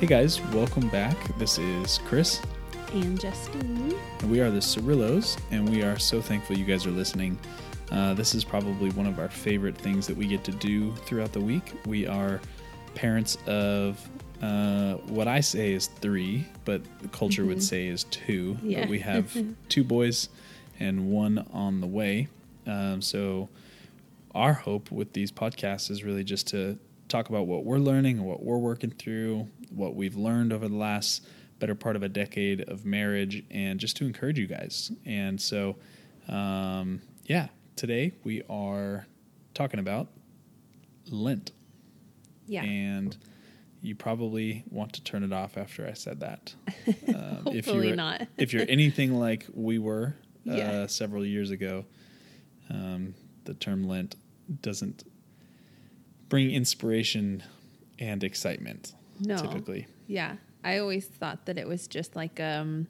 Hey guys, welcome back. This is Chris, and Justine. and we are the Cirillos, and we are so thankful you guys are listening. Uh, this is probably one of our favorite things that we get to do throughout the week. We are parents of uh, what I say is three, but the culture would say is two. Yeah. But we have two boys and one on the way. Um, so our hope with these podcasts is really just to talk about what we're learning and what we're working through, what we've learned over the last better part of a decade of marriage, and just to encourage you guys. And so, um, yeah, today we are talking about Lent. Yeah. And you probably want to turn it off after I said that. Um, if Hopefully you're, not. if you're anything like we were uh, Yeah. several years ago, um, the term Lent doesn't bring inspiration and excitement no. typically. Yeah. I always thought that it was just like um,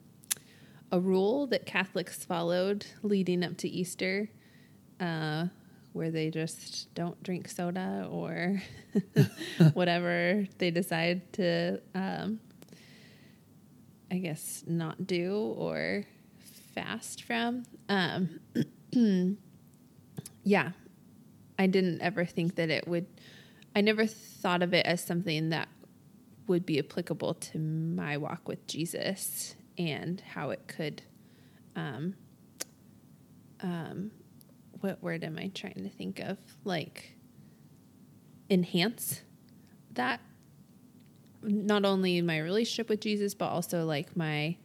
a rule that Catholics followed leading up to Easter, uh, where they just don't drink soda or whatever they decide to, um, I guess, not do or fast from. Um, yeah. I didn't ever think that it would, I never thought of it as something that would be applicable to my walk with Jesus and how it could um um what word am I trying to think of like enhance that not only my relationship with Jesus but also like my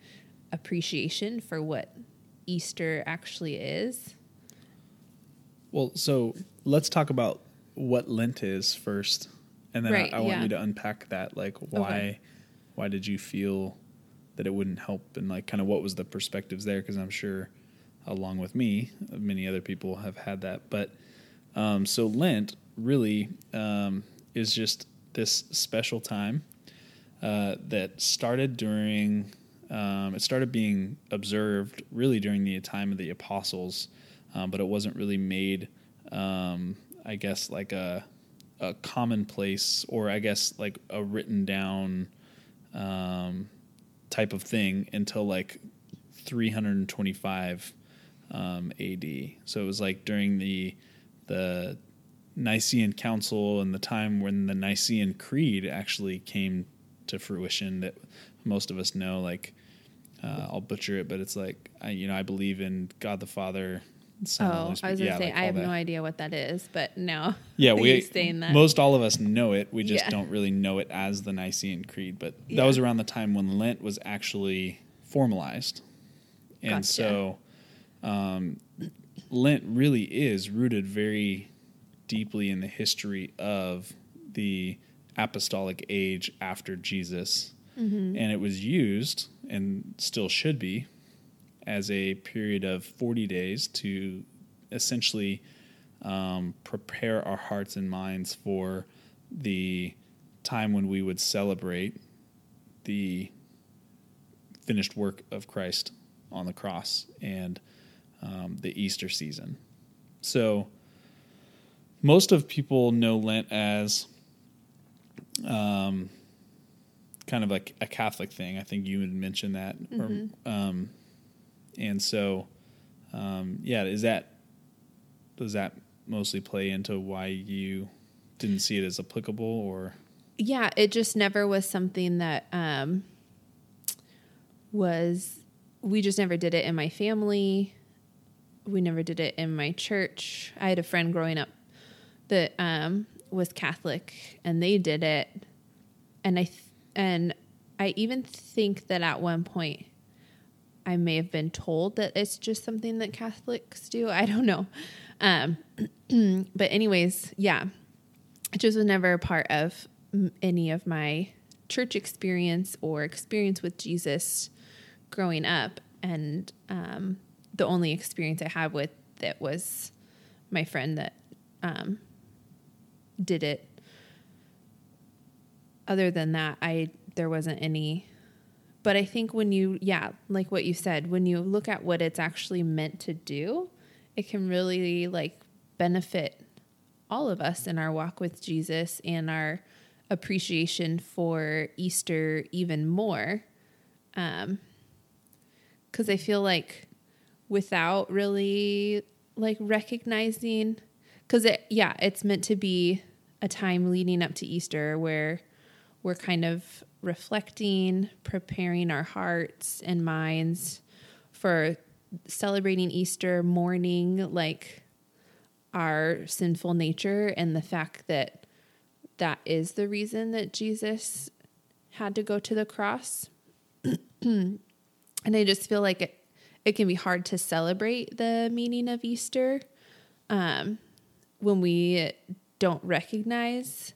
appreciation for what Easter actually is. Well, so let's talk about what Lent is first, and then Right, I, I want yeah. you to unpack that. Like, why, Okay. why did you feel that it wouldn't help, and like, kind of what was the perspectives there? Because I'm sure, along with me, many other people have had that. But um, so Lent really um, is just this special time uh, that started during. Um, it started being observed really during the time of the apostles, um, but it wasn't really made, um, I guess, like a, a commonplace or I guess like a written down um, type of thing until like 325 um, AD. So it was like during the the Nicene Council and the time when the Nicene Creed actually came to fruition that most of us know. Like, uh, I'll butcher it, but it's like, I, you know, I believe in God the Father. And Oh, I was gonna say like I have that. no idea what that is, but now Yeah, we saying that most all of us know it. We just Yeah. don't really know it as the Nicene Creed. But that Yeah. was around the time when Lent was actually formalized, and Gotcha. so um, Lent really is rooted very deeply in the history of the apostolic age after Jesus, Mm-hmm. and it was used and still should be as a period of 40 days to essentially um, prepare our hearts and minds for the time when we would celebrate the finished work of Christ on the cross and um, the Easter season. So, most of people know Lent as um, kind of like a Catholic thing. I think you had mentioned that, or, um, and so um, yeah, is that does that mostly play into why you didn't see it as applicable, or yeah, it just never was something that um, was. We just never did it in my family. We never did it in my church. I had a friend growing up that um, was Catholic, and they did it, and I th- and I even think that at one point I may have been told that it's just something that Catholics do. I don't know. Um, but anyways, yeah, it just was never a part of any of my church experience or experience with Jesus growing up. And um, the only experience I had with it was my friend that um, did it. Other than that, I there wasn't any. But I think when you, yeah, like what you said, when you look at what it's actually meant to do, it can really like benefit all of us in our walk with Jesus and our appreciation for Easter even more. Um, cause I feel like without really like recognizing, cause it, yeah, it's meant to be a time leading up to Easter where we're kind of reflecting, preparing our hearts and minds for celebrating Easter, mourning like our sinful nature and the fact that that is the reason that Jesus had to go to the cross. and I just feel like it, it can be hard to celebrate the meaning of Easter um, when we don't recognize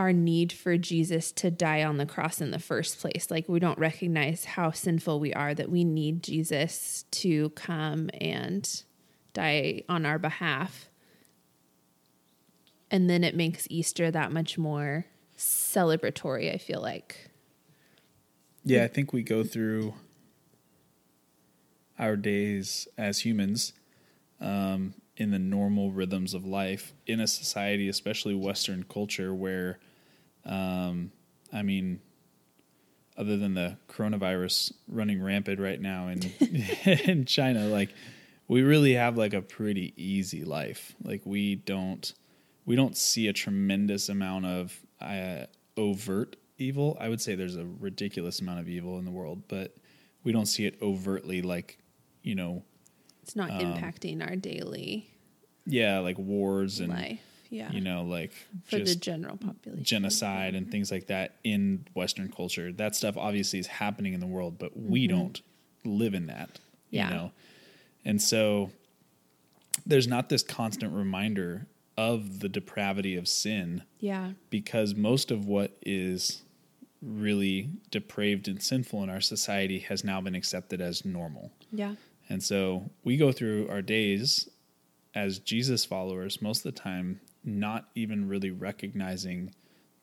our need for Jesus to die on the cross in the first place. Like we don't recognize how sinful we are that we need Jesus to come and die on our behalf. And then it makes Easter that much more celebratory, I feel like. Yeah, I think we go through our days as humans um, in the normal rhythms of life in a society, especially Western culture, where um, I mean, other than the coronavirus running rampant right now in in China, like we really have like a pretty easy life. Like we don't we don't see a tremendous amount of uh, overt evil. I would say there's a ridiculous amount of evil in the world, but we don't see it overtly like you know. It's not um, impacting our daily. Yeah, like wars and life yeah. You know, like for the general population. Genocide and things like that in Western culture. That stuff obviously is happening in the world, but we mm-hmm. don't live in that. You yeah. know? And so there's not this constant reminder of the depravity of sin. Yeah. Because most of what is really depraved and sinful in our society has now been accepted as normal. Yeah. And so we go through our days as Jesus followers most of the time not even really recognizing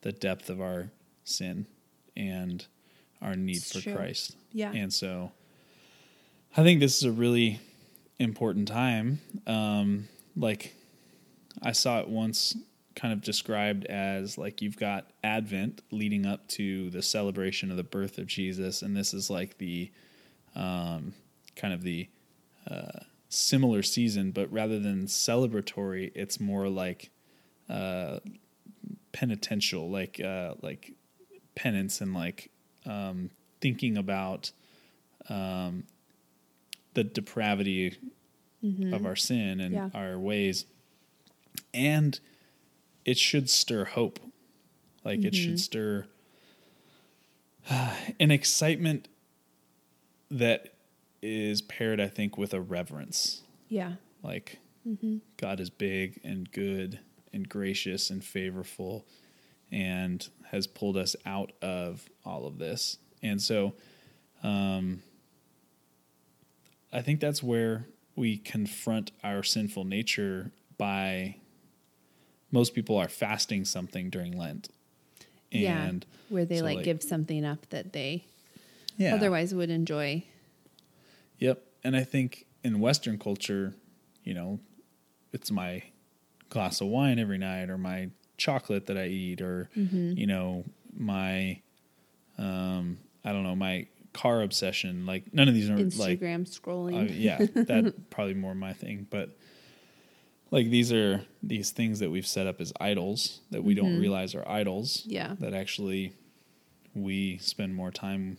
the depth of our sin and our need it's for true. Christ. Yeah. And so I think this is a really important time. Um, like I saw it once kind of described as like you've got Advent leading up to the celebration of the birth of Jesus, and this is like the um, kind of the uh, similar season, but rather than celebratory, it's more like uh, penitential, like uh, like penance and like um, thinking about um, the depravity mm-hmm. of our sin and yeah. our ways, and it should stir hope, like mm-hmm. it should mm-hmm. stir uh, an excitement that is paired, I think, with a reverence. Yeah, like mm-hmm. God is big and good and gracious and favorable and has pulled us out of all of this. And so um, I think that's where we confront our sinful nature by most people are fasting something during Lent. And yeah, where they so like, like, give something up that they yeah. otherwise would enjoy. Yep. And I think in Western culture, you know, it's my glass of wine every night or my chocolate that I eat or mm-hmm. you know my um I don't know my car obsession like none of these are Instagram like Instagram scrolling uh, yeah that probably more my thing but like these are these things that we've set up as idols that we mm-hmm. don't realize are idols yeah that actually we spend more time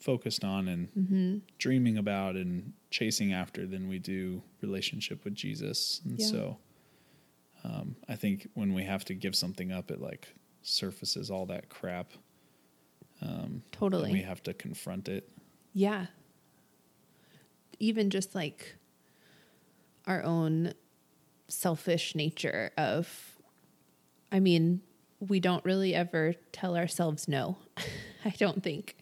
focused on and mm-hmm. dreaming about and chasing after than we do relationship with Jesus and yeah. so um, I think when we have to give something up, it like surfaces all that crap. Um, totally. we have to confront it. Yeah. Even just like our own selfish nature of, I mean, we don't really ever tell ourselves no. I don't think.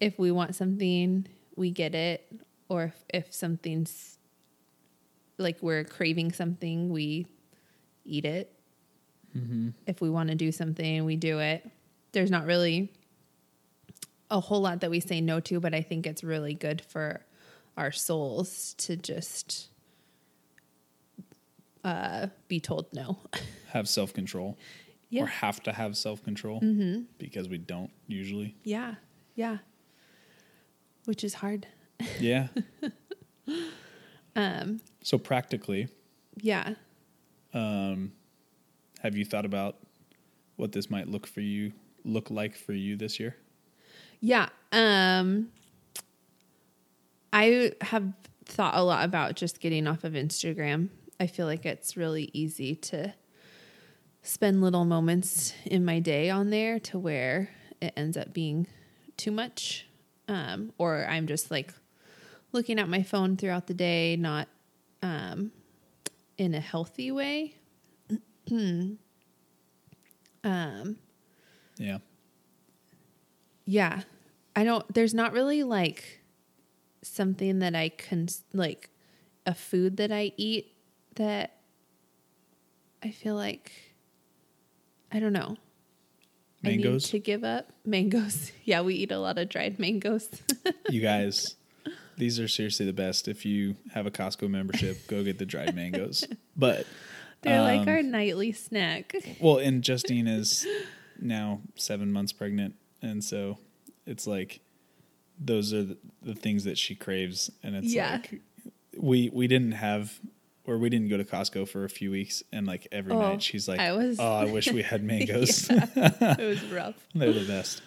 If we want something, we get it. Or if, if something's like we're craving something, we eat it. Mm-hmm. If we want to do something, we do it. There's not really a whole lot that we say no to, but I think it's really good for our souls to just uh, be told no. Have self control. Yeah. or have to have self control because we don't usually. Yeah. Yeah. Which is hard. Yeah. um. So practically, Yeah. Have you thought about what this might look for you look like for you this year? Yeah. Um I have thought a lot about just getting off of Instagram. I feel like it's really easy to spend little moments in my day on there to where it ends up being too much. Um, or I'm just like looking at my phone throughout the day, not um, in a healthy way. um, Yeah. Yeah. I don't, there's not really like something that I can, like a food that I eat that I feel like, I don't know. I need Mangoes. to give up mangoes. Yeah, we eat a lot of dried mangoes. you guys, these are seriously the best. If you have a Costco membership, go get the dried mangoes. But They're like Um, our nightly snack. well, and Justine is now seven months pregnant, and so it's like those are the, the things that she craves, and it's Yeah. like we we didn't have or we didn't go to Costco for a few weeks, and like every Oh, night she's like, I was- "Oh, I wish we had mangoes." it was rough. They're the best.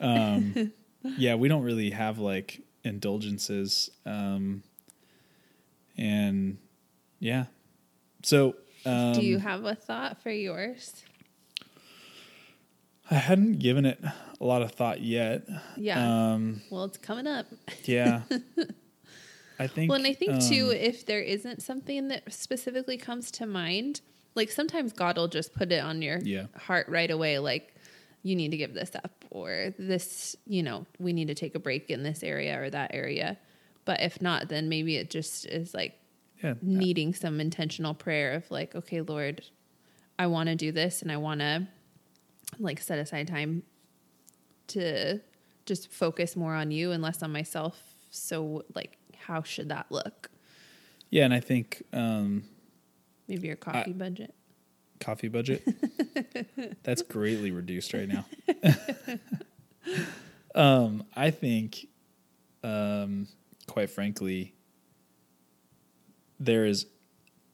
Um, yeah, we don't really have like indulgences, um, and yeah. So um, Do you have a thought for yours? I hadn't given it a lot of thought yet. Yeah. Um, well, it's coming up. yeah. I think. Well, and I think too, um, if there isn't something that specifically comes to mind, like sometimes God will just put it on your Yeah. heart right away, like you need to give this up, or this, you know, we need to take a break in this area or that area. But if not, then maybe it just is like yeah, needing some intentional prayer of like, okay, Lord, I want to do this and I want to like set aside time to just focus more on you and less on myself. So, like, how should that look? yeah, and I think um, Maybe your coffee budget. Coffee budget that's greatly reduced right now. um, I think, um, quite frankly, there is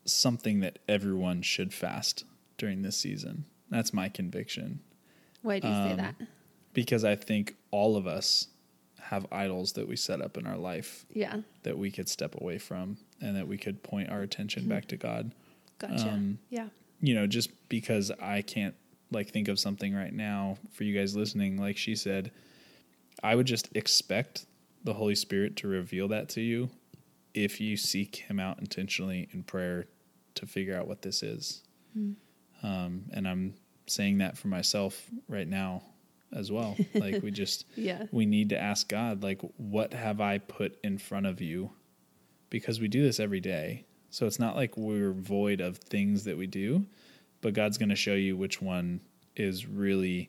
something that everyone should fast during this season. That's my conviction. Why do you say um, that? because I think all of us have idols that we set up in our life Yeah, that we could step away from and that we could point our attention back to God. gotcha. Um, yeah, You know, just because I can't like think of something right now for you guys listening, like she said, I would just expect the Holy Spirit to reveal that to you if you seek Him out intentionally in prayer to figure out what this is. Um, and I'm saying that for myself right now as well. like we just yeah, we need to ask God, like, what have I put in front of you? Because we do this every day. So it's not like we're void of things that we do, but God's going to show you which one is really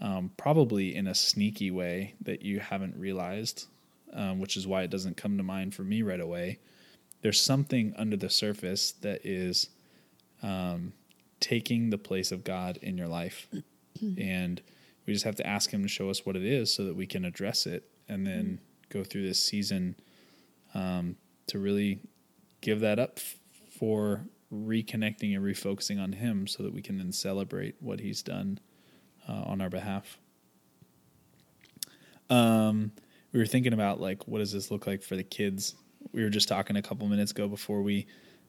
um, probably in a sneaky way that you haven't realized, um, which is why it doesn't come to mind for me right away. There's something under the surface that is um, taking the place of God in your life. and we just have to ask Him to show us what it is so that we can address it and then go through this season um, to really give that up f- for reconnecting and refocusing on Him so that we can then celebrate what He's done uh, on our behalf. Um, we were thinking about like, what does this look like for the kids? We were just talking a couple minutes ago before we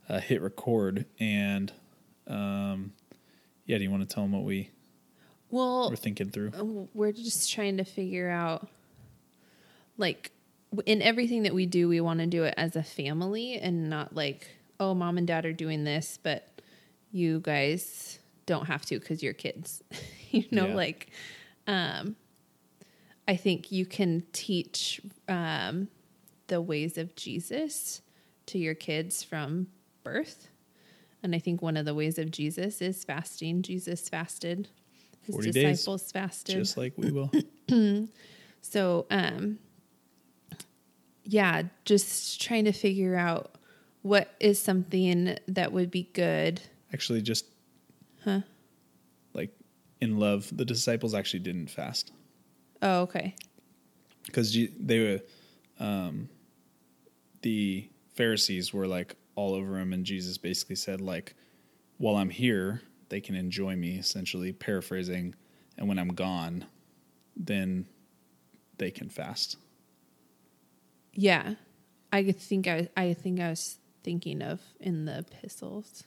uh, hit record, and um, yeah, do you want to tell them what we well, were thinking through? we're just trying to figure out like in everything that we do we want to do it as a family and not like oh mom and dad are doing this but you guys don't have to because you're kids you know Yeah. like um i think you can teach um the ways of jesus to your kids from birth. And i think one of the ways of jesus is fasting. Jesus fasted. His 40 days, disciples fasted. Just like we will. so, um, yeah, just trying to figure out what is something that would be good. Actually, just Huh? like in love. The disciples actually didn't fast Oh, okay. because they were, um, the Pharisees were like all over him, and Jesus basically said like, "While I'm here, they can enjoy me." Essentially, paraphrasing, and when I'm gone, then they can fast. Yeah. I think I I think I was thinking of in the epistles.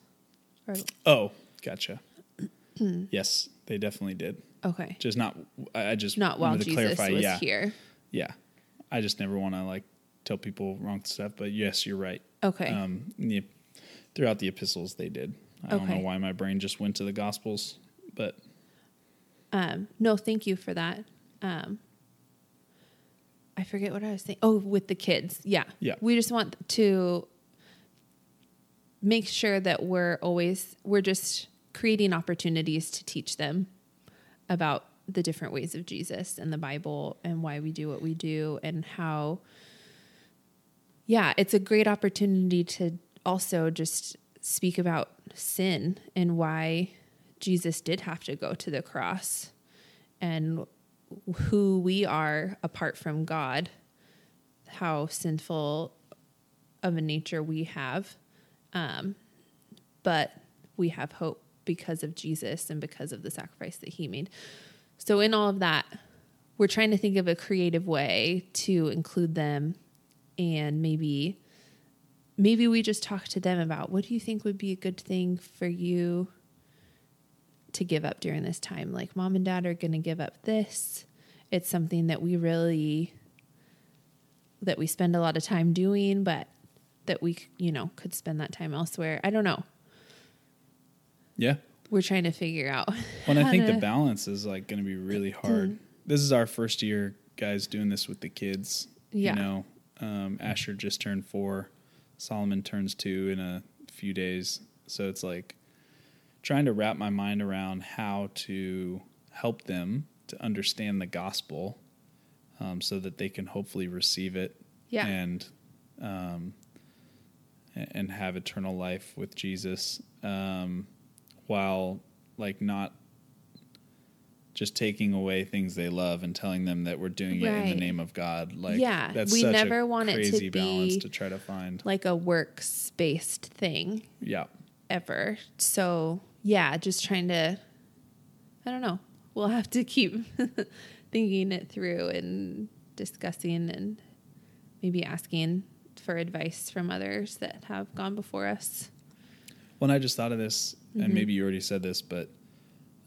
Or Oh, gotcha. yes, they definitely did. okay. Just not. I just Not while to Jesus clarify. was yeah, here. yeah. I just never want to like tell people wrong stuff, but yes, you're right. Okay. Um, the, throughout the epistles, they did. I don't know why my brain just went to the Gospels, but Um, no, thank you for that. Um, I forget what I was saying. Oh, with the kids. Yeah. Yeah. We just want to make sure that we're always, we're just creating opportunities to teach them about the different ways of Jesus and the Bible and why we do what we do and how, yeah, it's a great opportunity to also just speak about sin and why Jesus did have to go to the cross and who we are apart from God, how sinful of a nature we have. Um, but we have hope because of Jesus and because of the sacrifice that he made. So, in all of that, we're trying to think of a creative way to include them and maybe maybe we just talk to them about what do you think would be a good thing for you to give up during this time like mom and dad are going to give up this it's something that we really that we spend a lot of time doing but that we you know could spend that time elsewhere i don't know yeah. we're trying to figure out Well, and I think the balance is like going to be really hard. This is our first year, guys, doing this with the kids. Yeah. You know, um, Asher just turned four. Solomon turns two in a few days. So it's like trying to wrap my mind around how to help them to understand the gospel um, so that they can hopefully receive it Yeah. and um, and have eternal life with Jesus um, while like not just taking away things they love and telling them that we're doing it in the name of God. Like Yeah, that's we such never a want it to crazy balance be- to try to find. like a works based thing Yeah. ever. So yeah, just trying to I don't know. We'll have to keep thinking it through and discussing and maybe asking for advice from others that have gone before us. When I just thought of this, Mm-hmm. and maybe you already said this, but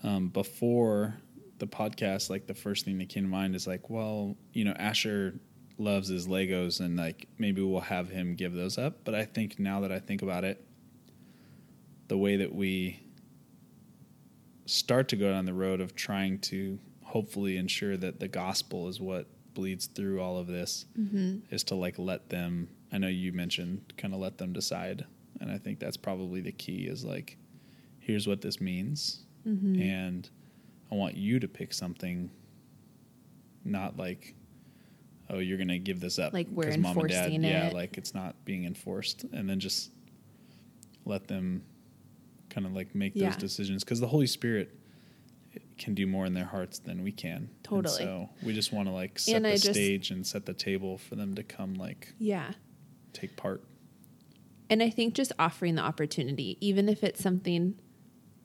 um, before the podcast, like the first thing that came to mind is like, well, you know, Asher loves his Legos, and like maybe we'll have him give those up. But I think now that I think about it, the way that we start to go down the road of trying to hopefully ensure that the gospel is what bleeds through all of this mm-hmm. is to like let them i know you mentioned kind of let them decide and i think that's probably the key is like here's what this means mm-hmm. and i want you to pick something not like oh you're gonna give this up Like we're 'cause mom and dad enforcing yeah like it's not being enforced and then just let them kind of like make Yeah. those decisions because the holy spirit can do more in their hearts than we can And Totally. so we just want to like set And the I just- stage and set the table for them to come like Yeah. take part And I think just offering the opportunity, even if it's something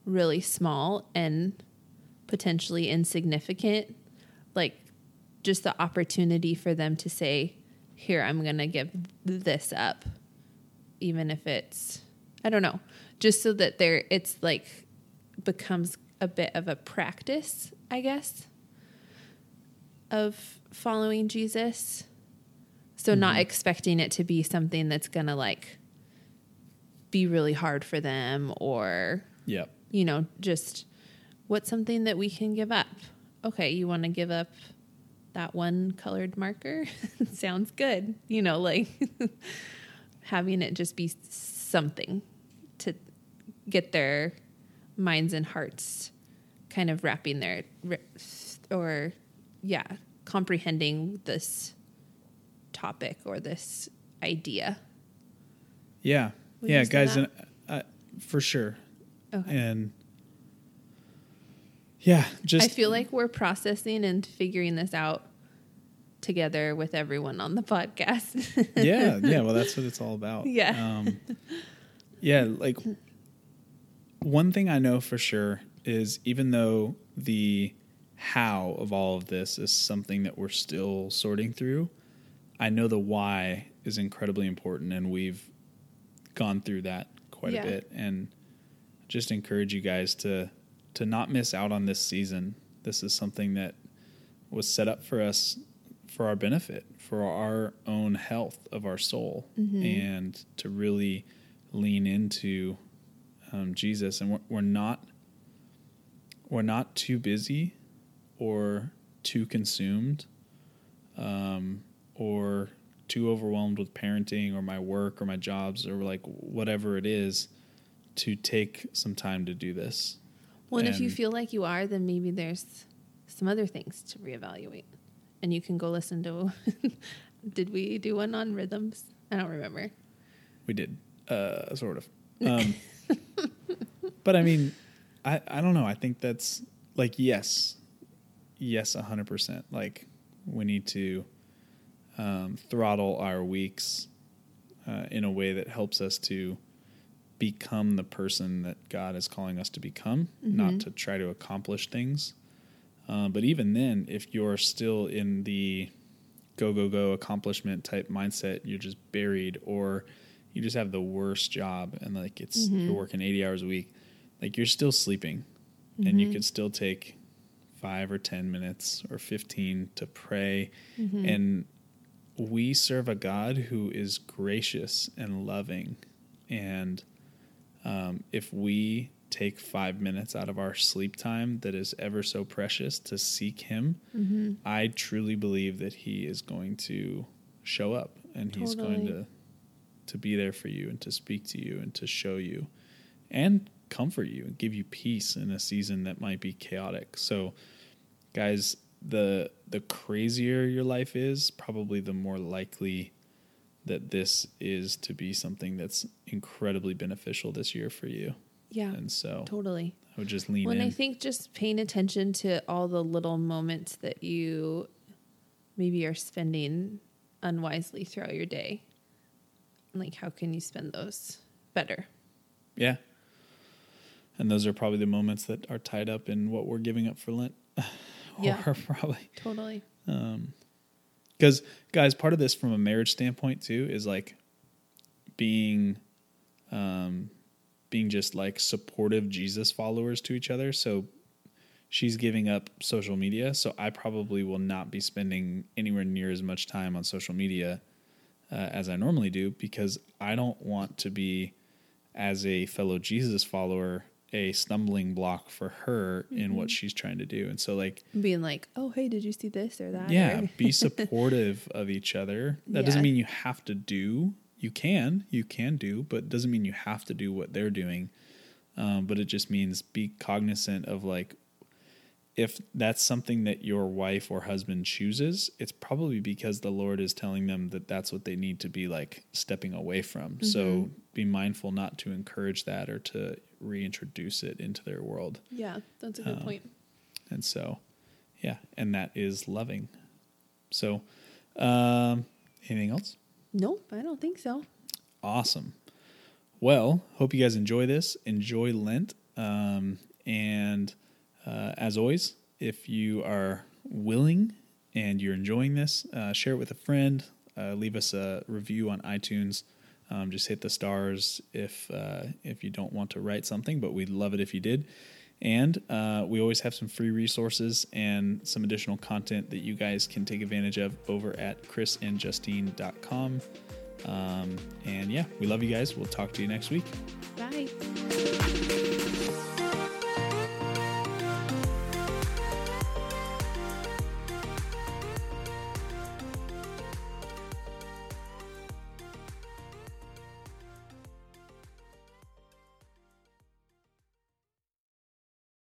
really small and potentially insignificant, like just the opportunity for them to say, Here, I'm going to give this up, even if it's, I don't know, just so that there, it's like becomes a bit of a practice, I guess, of following Jesus. So, not mm-hmm. expecting it to be something that's going to like be really hard for them or, yep you know, just what's something that we can give up? Okay, you want to give up that one colored marker? Sounds good. You know, like having it just be something get their minds and hearts kind of wrapping their or yeah, comprehending this topic or this idea. yeah Would yeah guys and, uh, for sure Okay. and yeah, just I feel like we're processing and figuring this out together with everyone on the podcast. yeah, yeah. Well, that's what it's all about. Yeah. Um, yeah, like one thing I know for sure is even though the how of all of this is something that we're still sorting through, I know the why is incredibly important, and we've gone through that quite Yeah. a bit. And just encourage you guys to to not miss out on this season. This is something that was set up for us for our benefit, for our own health of our soul, mm-hmm. and to really lean into um, Jesus. And we're, we're not we're not too busy or too consumed um, or too overwhelmed with parenting or my work or my jobs or like whatever it is to take some time to do this. well, and if you feel like you are, then maybe there's some other things to reevaluate. And you can go listen to Did we do one on rhythms? I don't remember. We did, uh, sort of. Um, but I mean, I, I don't know. I think that's like, yes, yes, 100%. Like, we need to um, throttle our weeks uh, in a way that helps us to become the person that God is calling us to become, not to try to accomplish things. Uh, but even then, if you're still in the go go go accomplishment type mindset, you're just buried, or you just have the worst job and like it's mm-hmm. you're working 80 hours a week, like you're still sleeping, and you mm-hmm. could still take five or 10 minutes or 15 to pray. Mm-hmm. And we serve a God who is gracious and loving. And um, if we take five minutes out of our sleep time that is ever so precious to seek Him, I truly believe that He is going to show up and He's going to to be there for you and to speak to you and to show you and comfort you and give you peace in a season that might be chaotic. So, guys, the the crazier your life is, probably the more likely that this is to be something that's incredibly beneficial this year for you. Yeah, And so totally. I would just lean Well, and in. I think just paying attention to all the little moments that you maybe are spending unwisely throughout your day. Like, how can you spend those better? yeah. And those are probably the moments that are tied up in what we're giving up for Lent. Yeah. or probably Totally. Um because guys part of this from a marriage standpoint too is like being um being just like supportive jesus followers to each other so she's giving up social media so i probably will not be spending anywhere near as much time on social media uh, as i normally do because i don't want to be as a fellow jesus follower a stumbling block for her in what she's trying to do. And so like Being like, oh, hey, did you see this or that? yeah Or- be supportive of each other. That doesn't mean you have to do. You can you can do but doesn't mean you have to do what they're doing. Um, but it just means be cognizant of like if that's something that your wife or husband chooses it's probably because the lord is telling them that that's what they need to be like stepping away from so be mindful not to encourage that or to reintroduce it into their world yeah, that's a good Um, point. and so, yeah, and that is loving. So, um, anything else? Nope, I don't think so. Awesome. Well, hope you guys enjoy this. Enjoy Lent. Um, and uh, as always, if you are willing and you're enjoying this, uh, share it with a friend. Uh, leave us a review on iTunes. Um, just hit the stars if uh, if you don't want to write something, but we'd love it if you did. And uh, we always have some free resources and some additional content that you guys can take advantage of over at chrisandjustine.com. Um, and yeah, we love you guys. We'll talk to you next week. Bye.